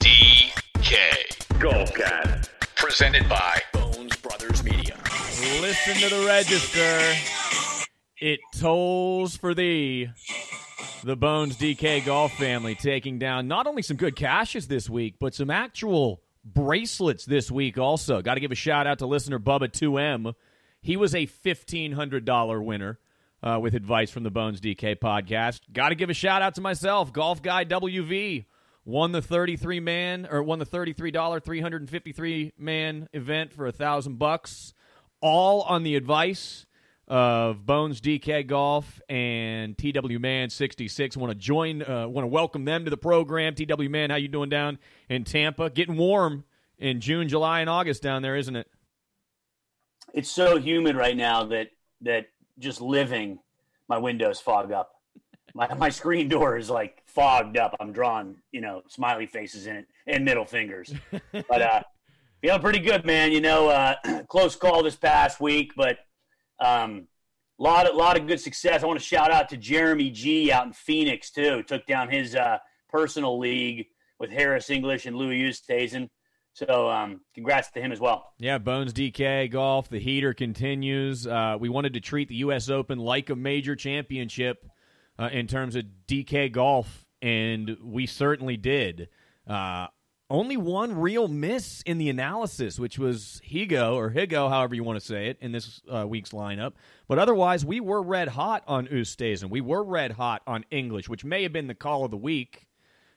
DK. Golf Cat. Presented by Bones Brothers Media. Listen to the register. It tolls for thee. The Bones DK Golf family taking down not only some good caches this week, but some actual bracelets this week also. Got to give a shout out to listener Bubba 2M. He was a $1,500 winner uh, with advice from the Bones DK podcast. Got to give a shout out to myself, Golf Guy WV. Won the 33 man or won the $33 353 man event for a thousand bucks, all on the advice of Bones DK Golf and TW Man 66. Want to join? Uh, Want to welcome them to the program. TW Man, how you doing down in Tampa? Getting warm in June, July, and August down there, isn't it? It's so humid right now that that just living, my windows fog up. My my screen door is like fogged up. I'm drawing, you know, smiley faces in it and middle fingers. but uh, feeling pretty good, man. You know, uh, close call this past week, but um, lot lot of good success. I want to shout out to Jeremy G out in Phoenix too. Took down his uh, personal league with Harris English and Louis Oosthuizen. So um, congrats to him as well. Yeah, Bones DK Golf, the heater continues. Uh, we wanted to treat the U.S. Open like a major championship uh, in terms of DK Golf, and we certainly did. Uh, only one real miss in the analysis, which was Higgo or Higgo, however you want to say it, in this uh, week's lineup. But otherwise, we were red hot on Oosthuizen. We were red hot on English, which may have been the call of the week.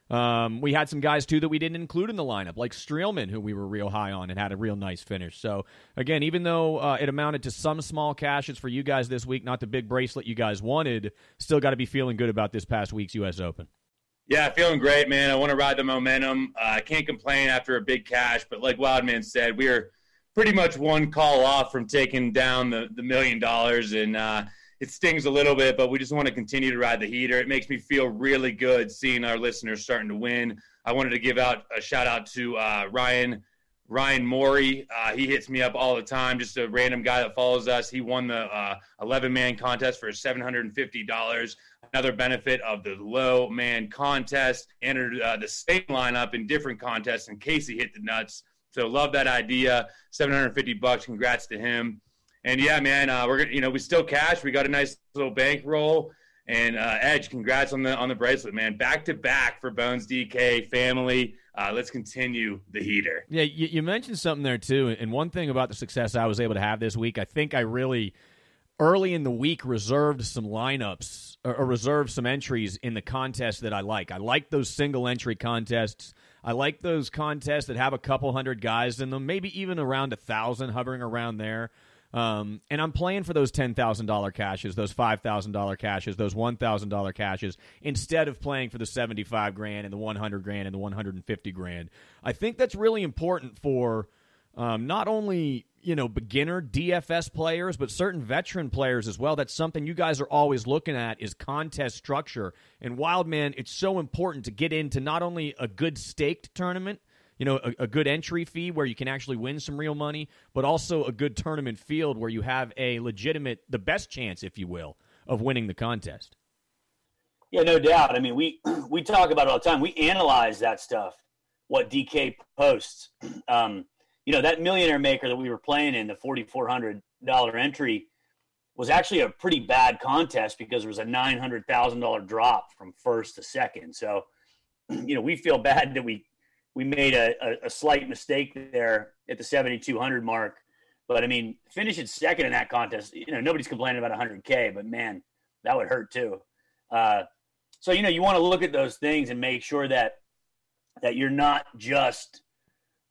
Um, we had some guys too that we didn't include in the lineup, like Streelman, who we were real high on and had a real nice finish. So again, even though uh, it amounted to some small cashes for you guys this week, not the big bracelet you guys wanted, still got to be feeling good about this past week's U.S. Open. Yeah, feeling great, man. I want to ride the momentum. Uh, I can't complain after a big cash, but like Wildman said, we are pretty much one call off from taking down the, the million dollars, and uh, it stings a little bit, but we just want to continue to ride the heater. It makes me feel really good seeing our listeners starting to win. I wanted to give out a shout out to uh, Ryan Ryan Morey. Uh, he hits me up all the time, just a random guy that follows us. He won the 11 uh, man contest for $750. Another benefit of the low man contest, entered uh, the same lineup in different contests in case he hit the nuts. So love that idea. 750 bucks. Congrats to him. And yeah, man, uh, we're gonna, you know, we still cash. We got a nice little bankroll. And uh, Edge, congrats on the on the bracelet, man. Back to back for Bones DK family. Uh, let's continue the heater. Yeah, you, you, mentioned something there too, and one thing about the success I was able to have this week, I think I really early in the week reserved some lineups or, or reserved some entries in the contest that I like. I like those single entry contests. I like those contests that have a couple hundred guys in them, maybe even around a thousand, hovering around there. Um, and I'm playing for those ten thousand dollar cashes, those five thousand dollar cashes, those one thousand dollar cashes, instead of playing for the seventy five grand and the one hundred grand and the one hundred and fifty grand. I think that's really important for um, not only you know beginner DFS players, but certain veteran players as well. That's something you guys are always looking at is contest structure. And Wildman, it's so important to get into not only a good staked tournament you know, a, a, good entry fee where you can actually win some real money, but also a good tournament field where you have a legitimate, the best chance, if you will, of winning the contest. Yeah, no doubt. I mean, we we talk about it all the time. We analyze that stuff. What DK posts, um, you know, that millionaire maker that we were playing in the forty four hundred dollar entry was actually a pretty bad contest because there was a nine hundred thousand dollar drop from first to second. So, you know, we feel bad that we we made a, a, a slight mistake there at the 7,200 mark. But I mean, finishing second in that contest, you know, nobody's complaining about 100K, but man, that would hurt too. Uh, so, you know, you want to look at those things and make sure that that you're not just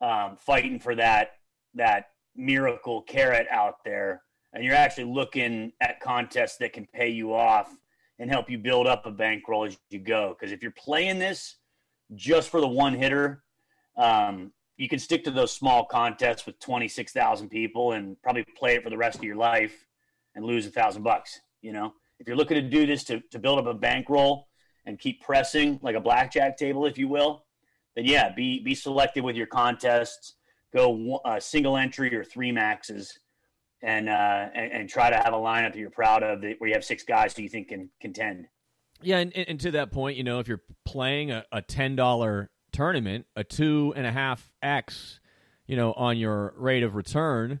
um, fighting for that that miracle carrot out there, and you're actually looking at contests that can pay you off and help you build up a bankroll as you go. Because if you're playing this just for the one hitter, um, you can stick to those small contests with 26,000 people and probably play it for the rest of your life and lose a thousand bucks. You know, if you're looking to do this to, to build up a bankroll and keep pressing like a blackjack table, if you will, then yeah, be, be selective with your contests, go uh, single entry or three maxes and, uh, and, and, try to have a lineup that you're proud of that, where you have six guys who you think can contend. Yeah. And, and to that point, you know, if you're playing a, a $10 tournament, a two and a half x, you know, on your rate of return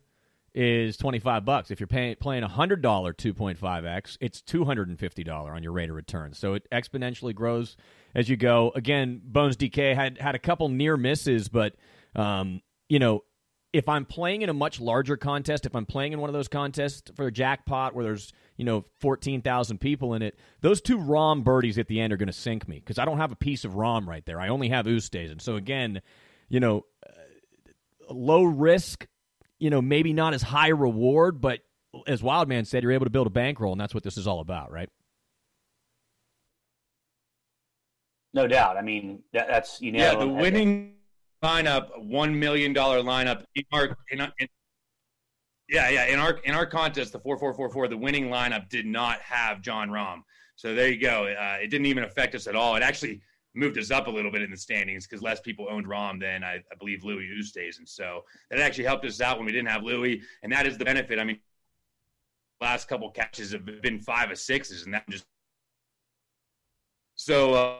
is 25 bucks. If you're paying, playing a $100 2.5x, it's $250 on your rate of return. So it exponentially grows as you go. Again, Bones DK had had a couple near misses, but um, you know, if I'm playing in a much larger contest, if I'm playing in one of those contests for a jackpot where there's, you know, 14,000 people in it, those two Rahm birdies at the end are going to sink me because I don't have a piece of Rahm right there. I only have Ustays. And so, again, you know, uh, low risk, you know, maybe not as high reward, but as Wildman said, you're able to build a bankroll, and that's what this is all about, right? No doubt. I mean, that, that's you know, yeah, the winning lineup, one million dollar lineup in our, in in, yeah, yeah. In our in our contest, the four four four four, the winning lineup did not have Jon Rahm. So there you go. Uh, it didn't even affect us at all. It actually moved us up a little bit in the standings because less people owned Rahm than I, I believe Louis Oosthuizen, and so that actually helped us out when we didn't have Louis, and that is the benefit. I mean, last couple catches have been five or sixes, and that just so. Uh,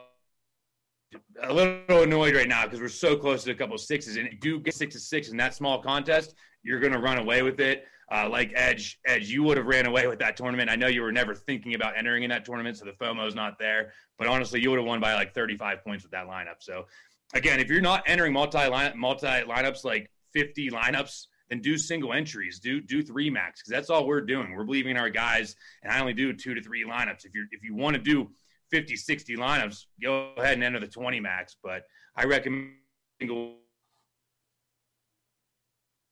a little annoyed right now because we're so close to a couple sixes, and if you do get six to six in that small contest, you're going to run away with it. Uh, like Edge, Edge, you would have ran away with that tournament. I know you were never thinking about entering in that tournament, so the FOMO's not there. But honestly, you would have won by like 35 points with that lineup. So again, if you're not entering multi line multi lineups like 50 lineups, then do single entries, do do three max because that's all we're doing. We're believing in our guys, and I only do two to three lineups. If you if you want to do 50, 60 lineups, go ahead and enter the 20 max. But I recommend single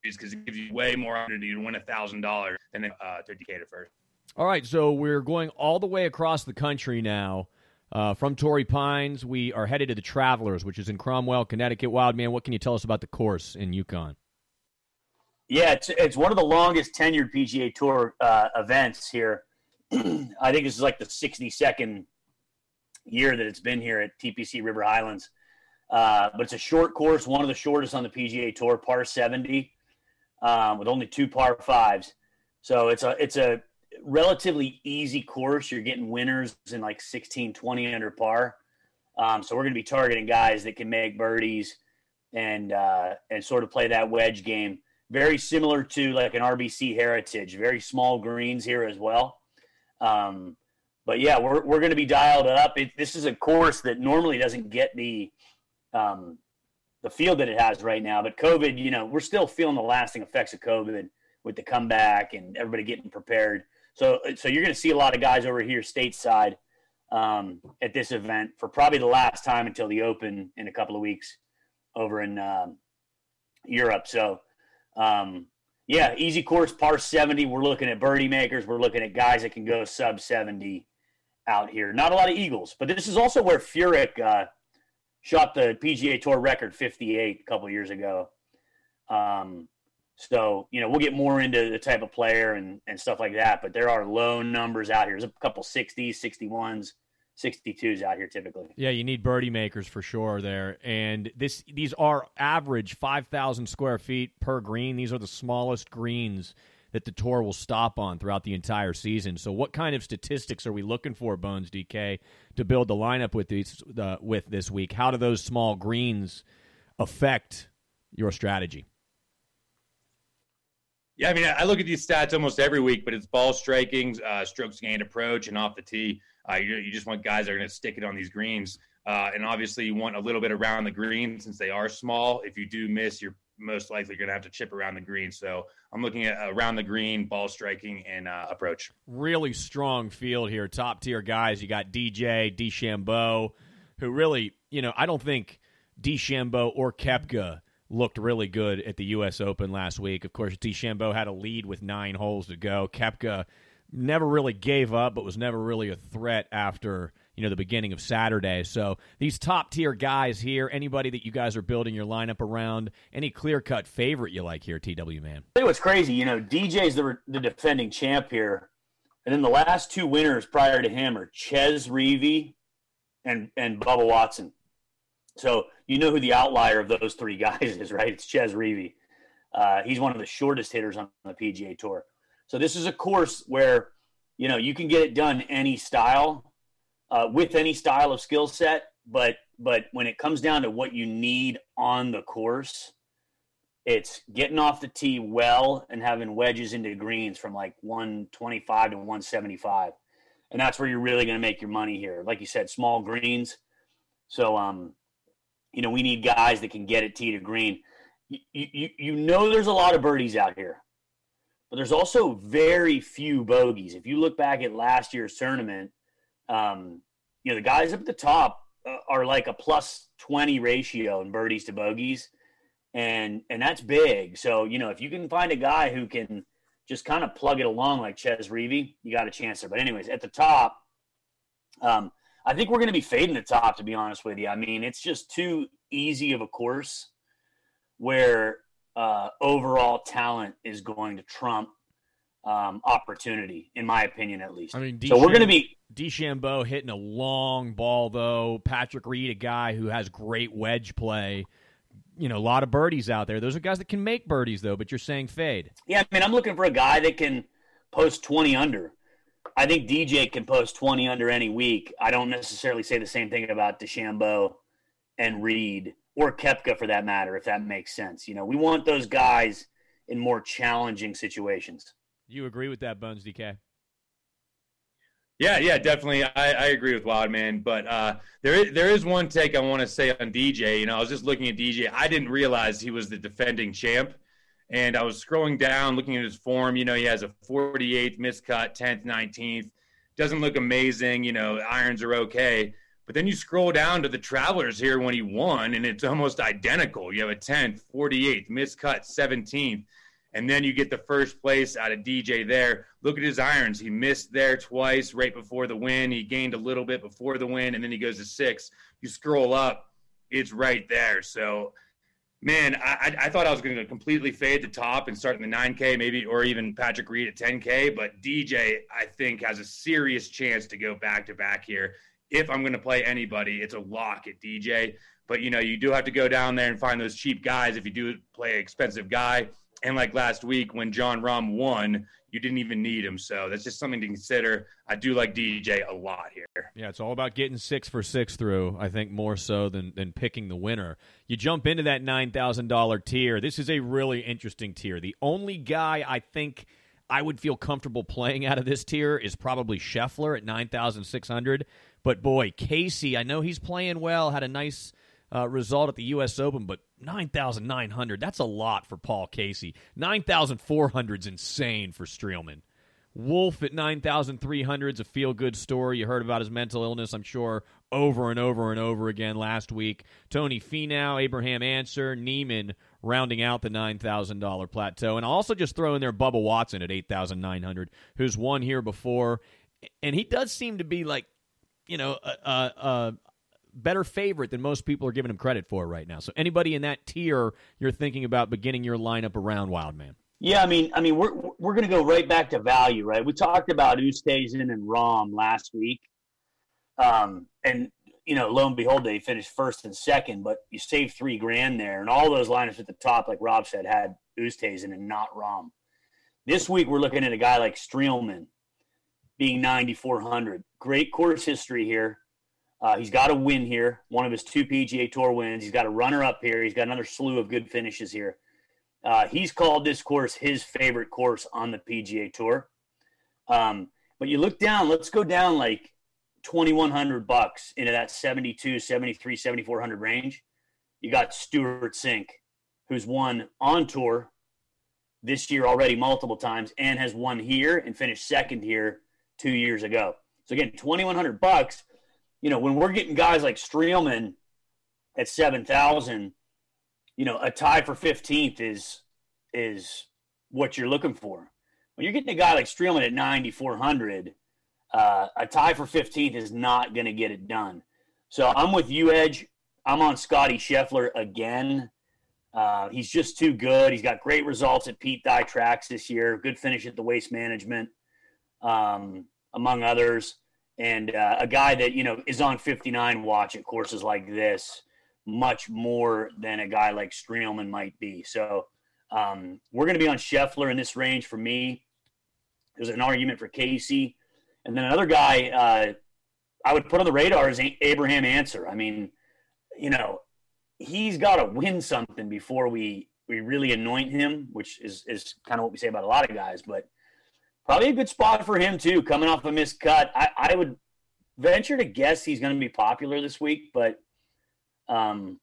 because it gives you way more opportunity to win a thousand dollars than uh, to DK at first. All right, so we're going all the way across the country now. Uh, from Torrey Pines, we are headed to the Travelers, which is in Cromwell, Connecticut. Wildman, what can you tell us about the course in Yukon? Yeah, it's, it's one of the longest tenured PGA Tour uh, events here. I think this is like the 62nd year that it's been here at TPC River Highlands. Uh, but it's a short course, one of the shortest on the PGA Tour, par 70, um, with only two par fives. So it's a it's a relatively easy course. You're getting winners in like 16, 20 under par. Um, so we're going to be targeting guys that can make birdies and uh, and sort of play that wedge game. Very similar to like an RBC Heritage, very small greens here as well. Um, but yeah, we're we're going to be dialed up. It, this is a course that normally doesn't get the um, the field that it has right now. But COVID, you know, we're still feeling the lasting effects of COVID with the comeback and everybody getting prepared. So so you're going to see a lot of guys over here stateside um, at this event for probably the last time until the Open in a couple of weeks over in um, Europe. So. Um, yeah, easy course, par 70. We're looking at birdie makers. We're looking at guys that can go sub 70 out here. Not a lot of Eagles, but this is also where Furyk uh, shot the PGA Tour record 58 a couple years ago. Um, so, you know, we'll get more into the type of player and, and stuff like that, but there are low numbers out here. There's a couple 60s, 61s, 62s out here typically. Yeah, you need birdie makers for sure there. And this these are average 5,000 square feet per green. These are the smallest greens that the tour will stop on throughout the entire season. So, what kind of statistics are we looking for, Bones DK, to build the lineup with these uh, with this week? How do those small greens affect your strategy? Yeah, I mean, I look at these stats almost every week, but it's ball striking, uh, strokes gained approach, and off the tee. Uh, you, you, just want guys that are going to stick it on these greens. Uh, and obviously, you want a little bit around the green since they are small. If you do miss, you're most likely going to have to chip around the green. So I'm looking at around the green, ball striking, and uh, approach. Really strong field here. Top tier guys. You got DJ, DeChambeau, who really, you know, I don't think DeChambeau or Koepka looked really good at the U.S. Open last week. Of course, DeChambeau had a lead with nine holes to go. Koepka never really gave up, but was never really a threat after – you know the beginning of Saturday. So these top tier guys here, anybody that you guys are building your lineup around, any clear cut favorite you like here, TW man. Tell you what's crazy, you know, DJ's the the defending champ here, and then the last two winners prior to him are Chez Reavie and and Bubba Watson. So you know who the outlier of those three guys is, right? It's Chez Reavie. Uh, he's one of the shortest hitters on the PGA Tour. So this is a course where you know you can get it done any style uh, with any style of skill set. But but when it comes down to what you need on the course, it's getting off the tee well and having wedges into greens from like 125 to 175. And that's where you're really going to make your money here. Like you said, small greens. So, um, you know, we need guys that can get it tee to green. You, you, you know, there's a lot of birdies out here, but there's also very few bogeys. If you look back at last year's tournament, um, you know, the guys up at the top uh, are like a plus 20 ratio in birdies to bogeys. And, and that's big. So, you know, if you can find a guy who can just kind of plug it along like Chez Reavie, you got a chance there. But anyways, at the top, um, I think we're going to be fading the top, to be honest with you. I mean, it's just too easy of a course where uh, overall talent is going to trump um, opportunity, in my opinion, at least. I mean, so we're going to be DeChambeau hitting a long ball, though. Patrick Reed, a guy who has great wedge play. You know, a lot of birdies out there. Those are guys that can make birdies, though. But you're saying fade. Yeah, I mean, I'm looking for a guy that can post 20 under. I think DJ can post 20 under any week. I don't necessarily say the same thing about DeChambeau and Reed or Koepka for that matter, if that makes sense. You know, we want those guys in more challenging situations. You agree with that, Bones DK? Yeah, yeah, definitely. I, I agree with Wildman, but uh, there is there is one take I want to say on DJ. You know, I was just looking at DJ. I didn't realize he was the defending champ, and I was scrolling down, looking at his form. You know, he has a 48th miscut, 10th, 19th. Doesn't look amazing. You know, irons are okay, but then you scroll down to the Travelers here when he won, and it's almost identical. You have a 10th, 48th, miscut, 17th and then you get the first place out of DJ there. Look at his irons. He missed there twice right before the win. He gained a little bit before the win, and then he goes to six. You scroll up, it's right there. So, man, I, I thought I was going to completely fade the top and start in the 9K, maybe, or even Patrick Reed at 10K. But DJ, I think, has a serious chance to go back to back here. If I'm going to play anybody, it's a lock at DJ. But you know, you do have to go down there and find those cheap guys. If you do play an expensive guy, and like last week when Jon Rahm won, you didn't even need him. So that's just something to consider. I do like DJ a lot here. Yeah, it's all about getting six for six through, I think, more so than, than picking the winner. You jump into that $9,000 tier. This is a really interesting tier. The only guy I think I would feel comfortable playing out of this tier is probably Scheffler at 9,600. But boy, Casey, I know he's playing well, had a nice uh, result at the U.S. Open, but 9,900, that's a lot for Paul Casey. 9,400 is insane for Streelman. Wolff at 9,300 is a feel good story. You heard about his mental illness, I'm sure, over and over and over again last week. Tony Finau, Abraham Ancer, Niemann rounding out the $9,000 plateau. And I'll also just throw in there Bubba Watson at 8,900, who's won here before. And he does seem to be like, you know, a, a, better favorite than most people are giving him credit for right now. So anybody in that tier you're thinking about beginning your lineup around Wildman? Yeah, I mean, I mean, we're we're going to go right back to value, right? We talked about Oosthuizen and Rahm last week, um, and you know, lo and behold, they finished first and second, but you saved three grand there, and all those lineups at the top, like Rob said, had Oosthuizen and not Rahm. This week, we're looking at a guy like Streelman being 9,400. Great course history here. Uh, he's got a win here, one of his two PGA Tour wins. He's got a runner up here. He's got another slew of good finishes here. Uh, he's called this course his favorite course on the PGA Tour. Um, but you look down, let's go down like 2100 bucks into that 72, 73, 7400 range. You got Stewart Cink, who's won on tour this year already multiple times and has won here and finished second here two years ago. So again, 2100 bucks you know, when we're getting guys like Streelman at seven thousand, you know, a tie for fifteenth is is what you're looking for. When you're getting a guy like Streelman at ninety four hundred, uh, a tie for fifteenth is not going to get it done. So I'm with you, Edge. I'm on Scotty Scheffler again. Uh, he's just too good. He's got great results at Pete Dye tracks this year. Good finish at the Waste Management, um, among others and uh, a guy that you know is on 59 watch at courses like this much more than a guy like Streelman might be. So um, we're going to be on Scheffler in this range for me. There's an argument for Casey, and then another guy uh, I would put on the radar is Abraham Ancer. I mean, you know, he's got to win something before we we really anoint him, which is is kind of what we say about a lot of guys. But probably a good spot for him too, coming off a missed cut. I, I would venture to guess he's going to be popular this week, but um,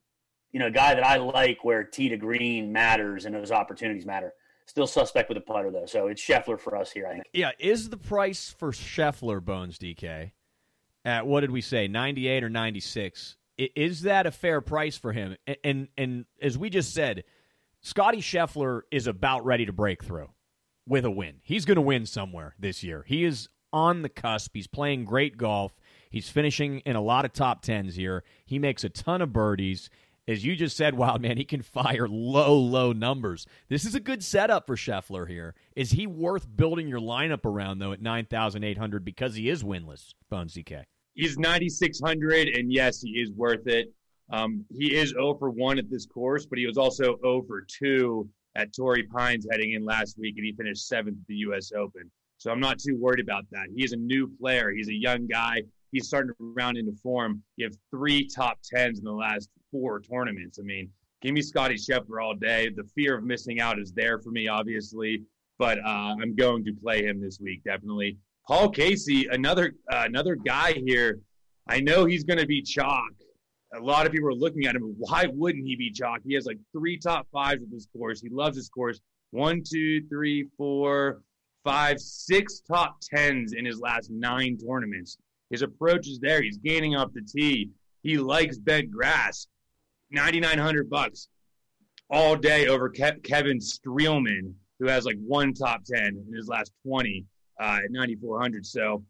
you know, a guy that I like where tee to green matters and those opportunities matter. Still suspect with a putter though, so it's Scheffler for us here. I think. Yeah, is the price for Scheffler Bones DK at what did we say, ninety eight or ninety six? Is that a fair price for him? And, and and as we just said, Scotty Scheffler is about ready to break through with a win. He's going to win somewhere this year. He is on the cusp. He's playing great golf. He's finishing in a lot of top tens here. He makes a ton of birdies. As you just said, Wild Man, he can fire low, low numbers. This is a good setup for Scheffler here. Is he worth building your lineup around, though, at 9,800 because he is winless, Bones DK? He's 9,600, and yes, he is worth it. Um, he is 0 for 1 at this course, but he was also 0 for 2 at Torrey Pines heading in last week, and he finished seventh at the U.S. Open. So I'm not too worried about that. He's a new player. He's a young guy. He's starting to round into form. You have three top tens in the last four tournaments. I mean, give me Scotty Scheffler all day. The fear of missing out is there for me, obviously, but uh, I'm going to play him this week definitely. Paul Casey, another uh, another guy here. I know he's going to be chalk. A lot of people are looking at him. Why wouldn't he be chalk? He has like three top fives with this course. He loves this course. One, two, three, four, five, six top tens in his last nine tournaments. His approach is there. He's gaining off the tee. He likes bent grass. 9900 bucks all day over Ke- Kevin Streelman, who has like one top 10 in his last 20 uh, at 9400. So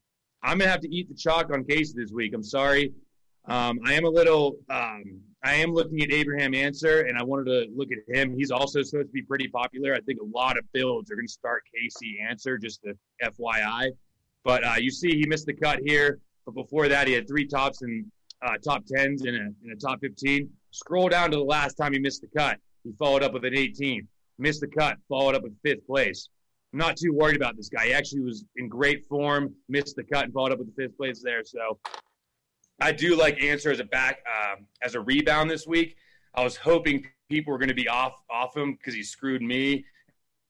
I'm going to have to eat the chalk on Casey this week. I'm sorry. Um, I am a little, um, I am looking at Abraham Ancer, and I wanted to look at him. He's also supposed to be pretty popular. I think a lot of builds are going to start Casey Ancer, just the FYI. But uh, you see, he missed the cut here. But before that, he had three tops and uh, top tens in a, in a top 15. Scroll down to the last time he missed the cut. He followed up with an 18. Missed the cut, followed up with fifth place. I'm not too worried about this guy. He actually was in great form, missed the cut, and followed up with the fifth place there. So I do like Ancer as a back um, as a rebound this week. I was hoping people were going to be off off him because he screwed me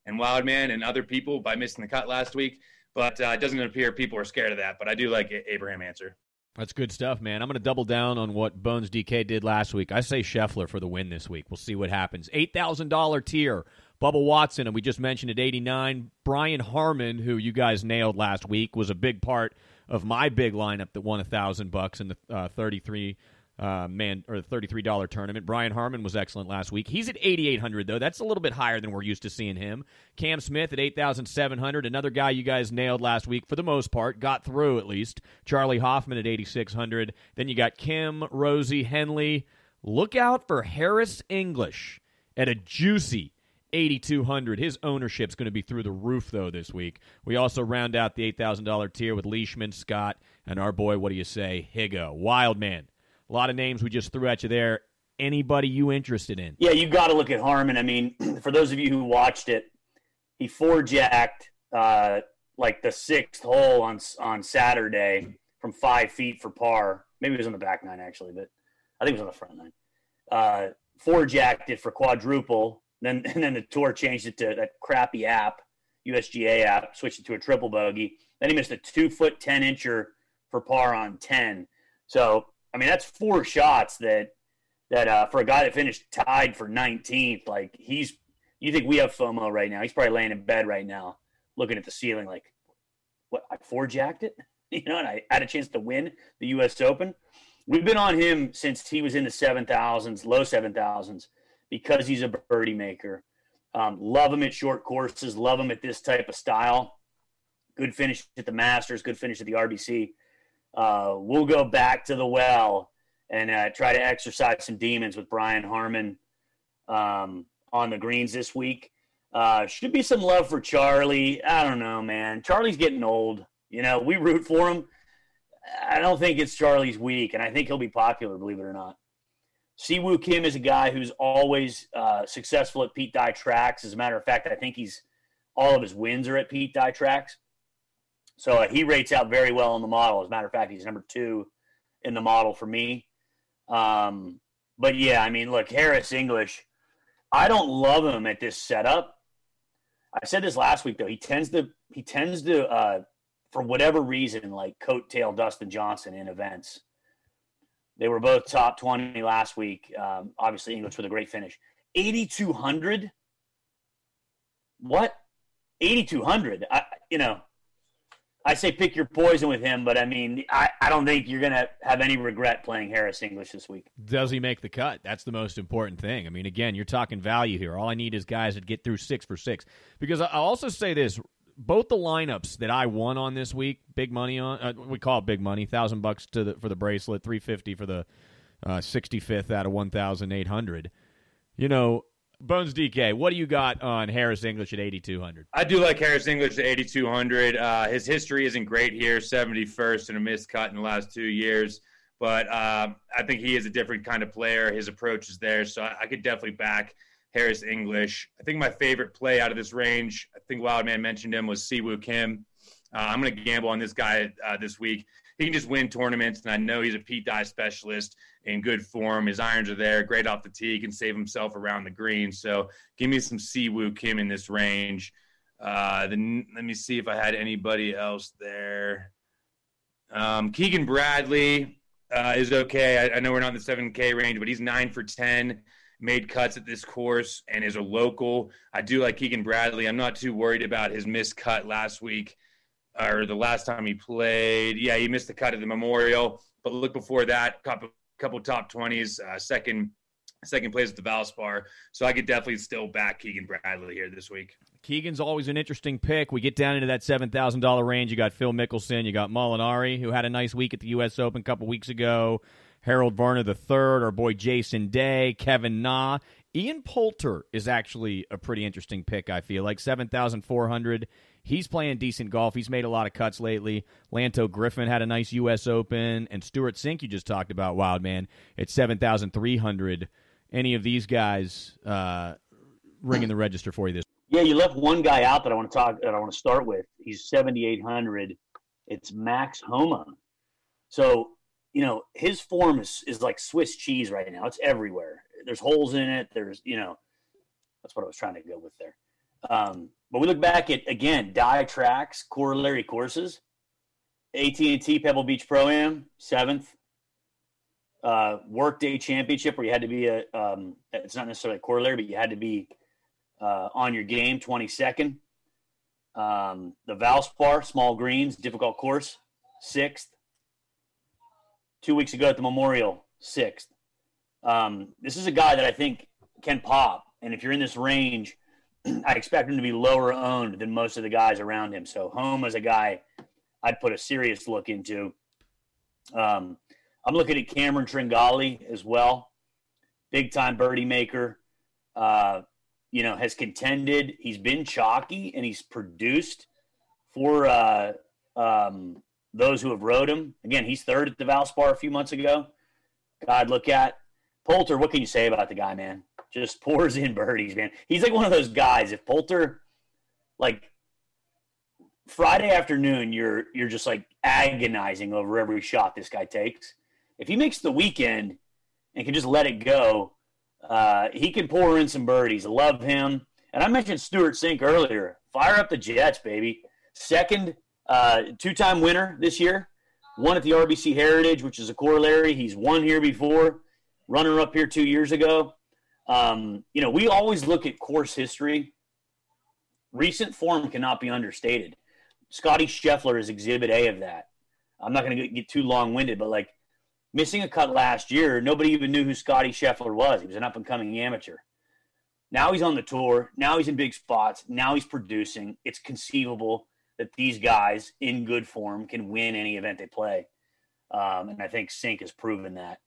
and Wildman and other people by missing the cut last week. But uh, it doesn't appear people are scared of that. But I do like Abraham Ancer. That's good stuff, man. I'm going to double down on what Bones DK did last week. I say Scheffler for the win this week. We'll see what happens. $8,000 tier. Bubba Watson, and we just mentioned at 89. Brian Harmon, who you guys nailed last week, was a big part of my big lineup that won a thousand bucks in the uh, 33 uh, man or the thirty-three dollar tournament. Brian Harman was excellent last week. He's at eighty-eight hundred though. That's a little bit higher than we're used to seeing him. Cam Smith at eight thousand seven hundred. Another guy you guys nailed last week for the most part, got through at least. Charley Hoffman at eighty-six hundred. Then you got Kim, Rosie, Henley. Look out for Harris English at a juicy 8200 His ownership's going to be through the roof, though, this week. We also round out the $8,000 tier with Leishman, Scott, and our boy, what do you say, Higgo. Wild man. A lot of names we just threw at you there. Anybody you interested in? Yeah, you got to look at Harman. I mean, for those of you who watched it, he four jacked uh, like the sixth hole on on Saturday from five feet for par. Maybe it was on the back nine actually, but I think it was on the front nine. Uh, four jacked it for quadruple. Then and then the tour changed it to that crappy app, USGA app, switched it to a triple bogey. Then he missed a two foot ten incher for par on ten. So I mean, that's four shots that that uh, for a guy that finished tied for 19th, like he's. You think we have FOMO right now? He's probably laying in bed right now, looking at the ceiling, like, "What? I four jacked it, you know, and I had a chance to win the U.S. Open." We've been on him since he was in the seven thousands, low seven thousands, because he's a birdie maker. Um, love him at short courses. Love him at this type of style. Good finish at the Masters. Good finish at the RBC uh, we'll go back to the well and uh, try to exercise some demons with Brian Harman um, on the greens this week. Uh, should be some love for Charlie. I don't know, man. Charlie's getting old. You know, we root for him. I don't think it's Charlie's week, and I think he'll be popular, believe it or not. Si Woo Kim is a guy who's always uh, successful at Pete Dye tracks. As a matter of fact, I think he's all of his wins are at Pete Dye tracks. So uh, he rates out very well in the model. As a matter of fact, he's number two in the model for me. Um, but yeah, I mean, look, Harris English, I don't love him at this setup. I said this last week though. He tends to he tends to uh, for whatever reason like coattail Dustin Johnson in events. They were both top twenty last week. Um, obviously, English with a great finish. Eighty two hundred. What? Eighty two hundred. I you know I say pick your poison with him, but I mean, I, I don't think you're going to have any regret playing Harris English this week. Does he make the cut? That's the most important thing. I mean, again, you're talking value here. All I need is guys that get through six for six. Because I'll also say this both the lineups that I won on this week, big money on, uh, we call it big money, thousand bucks to the, for the bracelet, three fifty for the uh, sixty fifth out of one thousand eight hundred. You know, Bones DK, what do you got on Harris English at 8,200? I do like Harris English at 8,200. Uh, his history isn't great here, 71st and a missed cut in the last two years. But uh, I think he is a different kind of player. His approach is there. So I, I could definitely back Harris English. I think my favorite play out of this range, I think Wildman mentioned him, was Si Woo Kim. Uh, I'm going to gamble on this guy uh, this week he can just win tournaments. And I know he's a Pete Dye specialist in good form. His irons are there, great off the tee. He can save himself around the green. So give me some Si Woo Kim in this range. Uh, then let me see if I had anybody else there. Um, Keegan Bradley uh, is okay. I, I, know we're not in the 7K range, but he's nine for 10, made cuts at this course, and is a local. I do like Keegan Bradley. I'm not too worried about his missed cut last week or the last time he played. Yeah, he missed the cut at the Memorial, but look before that, couple couple top twenties, uh, second second place at the Valspar. So I could definitely still back Keegan Bradley here this week. Keegan's always an interesting pick. We get down into that seven thousand dollar range. You got Phil Mickelson, you got Molinari, who had a nice week at the U.S. Open a couple weeks ago. Harold Varner third, our boy Jason Day, Kevin Na, Ian Poulter is actually a pretty interesting pick. I feel like seven thousand four hundred. He's playing decent golf. He's made a lot of cuts lately. Lanto Griffin had a nice U.S. Open, and Stewart Cink, you just talked about. Wild man at seven thousand three hundred. Any of these guys uh, ringing the register for you this? Yeah, you left one guy out that I want to talk. That I want to start with. He's seventy eight hundred. It's Max Homa. So you know his form is is like Swiss cheese right now. It's everywhere. There's holes in it. There's you know that's what I was trying to go with there. Um, but we look back at again Dye tracks, corollary courses, AT and T Pebble Beach Pro Am seventh, uh, Workday Championship where you had to be a um, it's not necessarily a corollary, but you had to be uh, on your game twenty second. Um, the Valspar Small Greens difficult course sixth. Two weeks ago at the Memorial sixth. Um, this is a guy that I think can pop, and if you're in this range I expect him to be lower owned than most of the guys around him. So Homa is a guy I'd put a serious look into. Um, I'm looking at Cameron Tringale as well, big time birdie maker. Uh, you know, has contended. He's been chalky and he's produced for uh, um, those who have rode him. Again, he's third at the Valspar a few months ago. God, look at Poulter. What can you say about the guy, man? just pours in birdies, man. He's like one of those guys. If Poulter, like Friday afternoon, you're you're just like agonizing over every shot this guy takes. If he makes the weekend and can just let it go, uh, he can pour in some birdies. Love him. And I mentioned Stewart Cink earlier. Fire up the Jets, baby. Second, uh, two-time winner this year. Won at the RBC Heritage, which is a corollary. He's won here before. Runner up here two years ago. Um, you know, we always look at course history. Recent form cannot be understated. Scotty Scheffler is exhibit A of that. I'm not going to get too long winded, but like missing a cut last year, nobody even knew who Scotty Scheffler was. He was an up and coming amateur. Now he's on the tour. Now he's in big spots. Now he's producing. It's conceivable that these guys in good form can win any event they play. Um, and I think Cink has proven that.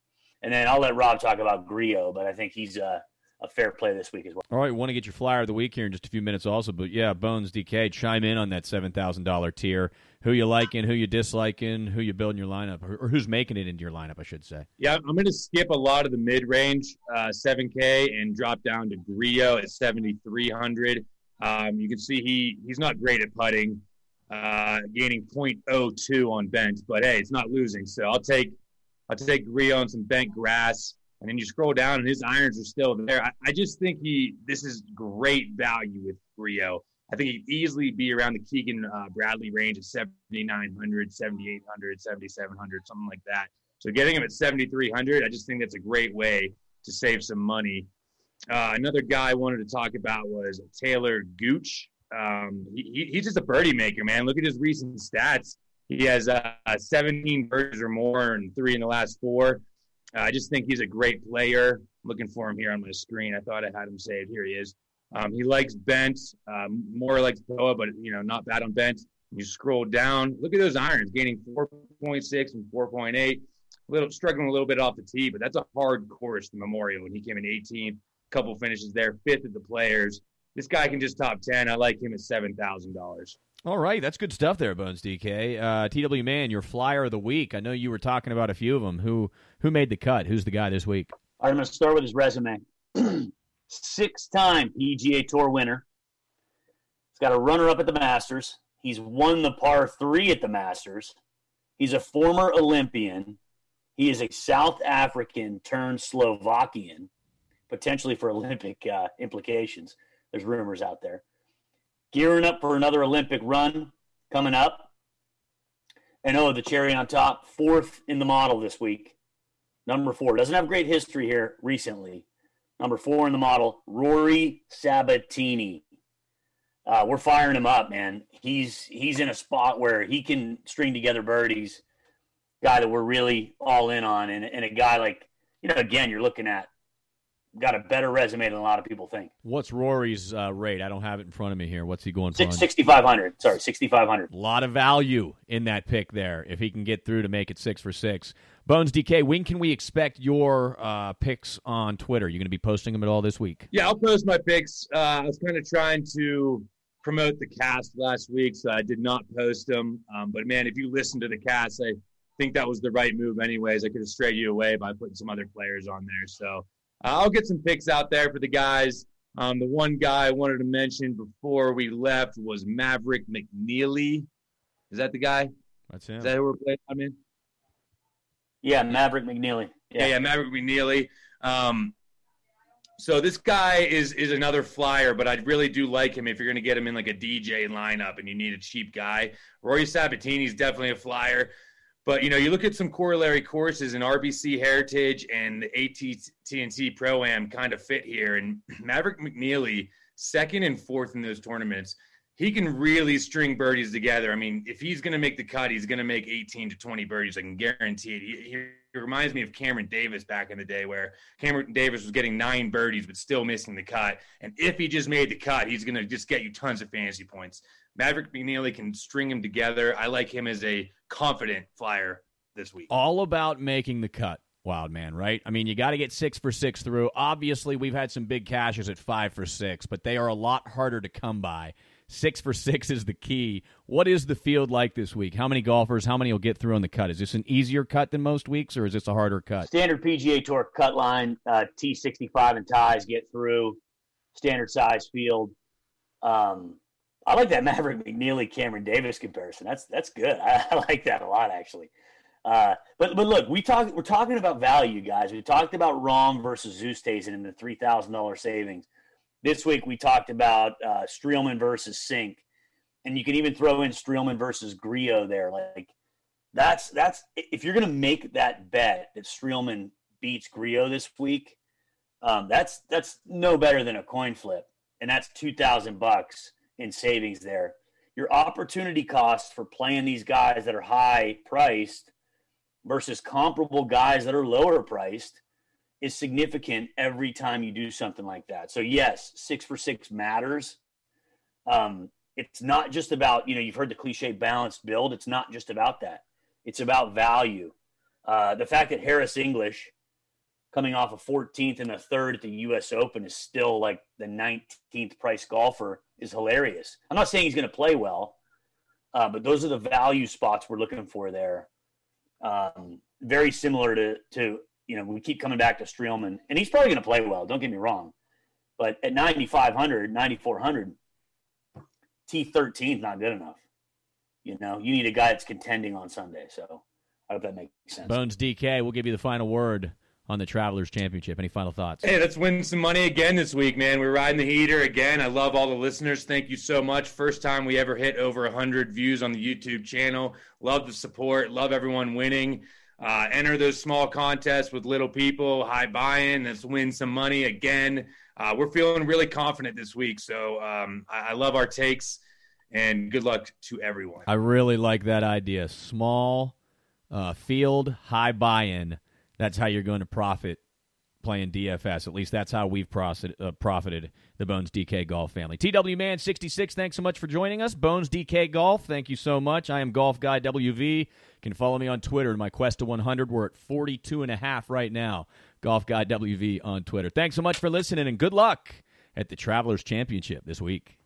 And then I'll let Rob talk about Grillo, but I think he's a, a fair play this week as well. All right, want to get your flyer of the week here in just a few minutes also, but yeah, Bones DK, chime in on that seven thousand dollar tier. Who you liking, who you disliking, who you building your lineup, or, who's making it into your lineup, I should say. Yeah, I'm going to skip a lot of the mid range, uh, seven K, and drop down to Grillo at seventy three hundred. Um, you can see he he's not great at putting, uh, gaining 0.02 on bench, but hey, it's not losing. So I'll take I'll take Rio on some bent grass. And then you scroll down, and his irons are still there. I, I just think he this is great value with Rio. I think he'd easily be around the Keegan uh, Bradley range of 7,900, 7,800, 7,700, something like that. So getting him at 7,300, I just think that's a great way to save some money. Uh, another guy I wanted to talk about was Taylor Gooch. Um, he, he's just a birdie maker, man. Look at his recent stats. He has uh, 17 birdies or more and three in the last four. Uh, I just think he's a great player. looking for him here on my screen. I thought I had him saved. Here he is. Um, he likes bent, um, more likes Poa, but you know, not bad on bent. You scroll down, look at those irons, gaining 4.6 and 4.8. A little struggling a little bit off the tee, but that's a hard course. The Memorial when he came in 18th, couple finishes there, fifth at the Players. This guy can just top 10. I like him at seven thousand dollars. All right, that's good stuff there, Bones DK. Uh, TW Man, your flyer of the week. I know you were talking about a few of them. Who who made the cut? Who's the guy this week? All right, I'm going to start with his resume. Six-time PGA Tour winner. He's got a runner-up at the Masters. He's won the par three at the Masters. He's a former Olympian. He is a South African turned Slovakian, potentially for Olympic uh, implications. There's rumors out there gearing up for another Olympic run coming up. And oh, the cherry on top, fourth in the model this week. Number four doesn't have great history here recently. Number four in the model, Rory Sabatini. Uh, we're firing him up, man. He's he's in a spot where he can string together birdies. Guy that we're really all in on, and, and a guy like you know, again, you're looking at got a better resume than a lot of people think. What's Rory's uh, rate? I don't have it in front of me here. What's he going for? Sixty five hundred. Sorry, sixty five hundred. A lot of value in that pick there. If he can get through to make it six for six. Bones DK, when can we expect your uh, picks on Twitter? You're going to be posting them at all this week? Yeah, I'll post my picks. Uh, I was kind of trying to promote the cast last week, so I did not post them. Um, but man, if you listen to the cast, I think that was the right move. Anyways, I could have strayed you away by putting some other players on there. So I'll get some picks out there for the guys. Um, the one guy I wanted to mention before we left was Maverick McNealy. Is that the guy? That's him. Is that who we're playing? I mean, yeah, Maverick McNealy. Yeah, yeah, yeah Maverick McNealy. Um, so this guy is is another flyer, but I really do like him if you're going to get him in like a DJ lineup and you need a cheap guy. Rory Sabatini is definitely a flyer. But you know, you look at some corollary courses in RBC Heritage and the AT&T Pro Am kind of fit here, and Maverick McNealy, second and fourth in those tournaments, he can really string birdies together. I mean, if he's going to make the cut, he's going to make 18 to 20 birdies. I can guarantee it. He, he, reminds me of Cameron Davis back in the day, where Cameron Davis was getting nine birdies but still missing the cut. And if he just made the cut, he's going to just get you tons of fantasy points. Maverick McNealy can string him together. I like him as a confident flyer this week. All about making the cut. Wild man, right? I mean, you got to get six for six through. Obviously, we've had some big cashes at five for six, but they are a lot harder to come by. Six for six is the key. What is the field like this week? How many golfers? How many will get through on the cut? Is this an easier cut than most weeks, or is this a harder cut? Standard PGA Tour cut line, uh, T65 and ties get through. Standard size field. Um, I like that Maverick McNealy Cameron Davis comparison. That's that's good. I, I like that a lot actually. Uh, but but look, we talk we're talking about value, guys. We talked about Rahm versus Oosthuizen and the three thousand dollars savings. This week we talked about uh, Streelman versus Cink, and you can even throw in Streelman versus Grillo there. Like that's that's if you're going to make that bet that Streelman beats Grillo this week, um, that's that's no better than a coin flip, and that's two thousand bucks in savings there. Your opportunity cost for playing these guys that are high priced versus comparable guys that are lower priced is significant every time you do something like that. So yes, six for six matters. Um, it's not just about you know you've heard the cliche balanced build. It's not just about that. It's about value. Uh, the fact that Harris English coming off a 14th and a third at the U.S. Open is still like the 19th price golfer is hilarious. I'm not saying he's going to play well, uh, but those are the value spots we're looking for there. Um, very similar to to you know we keep coming back to Streelman, and he's probably going to play well. Don't get me wrong, but at 9500, 9400, T13 is not good enough. You know, you need a guy that's contending on Sunday. So I hope that makes sense. Bones DK, we'll give you the final word on the Travelers Championship. Any final thoughts? Hey, let's win some money again this week, man. We're riding the heater again. I love all the listeners. Thank you so much. First time we ever hit over 100 views on the YouTube channel. Love the support. Love everyone winning. Uh, enter those small contests with little people, high buy in. Let's win some money again. Uh, we're feeling really confident this week. So um, I-, I love our takes and good luck to everyone. I really like that idea. Small uh, field, high buy in. That's how you're going to profit playing DFS. At least that's how we've profited, uh, profited the Bones DK Golf family. TW Man 66, thanks so much for joining us. Bones DK Golf, thank you so much. I am Golf Guy WV. You can follow me on Twitter in my quest to 100. We're at 42 and a half right now. Golf Guy WV on Twitter. Thanks so much for listening and good luck at the Travelers Championship this week.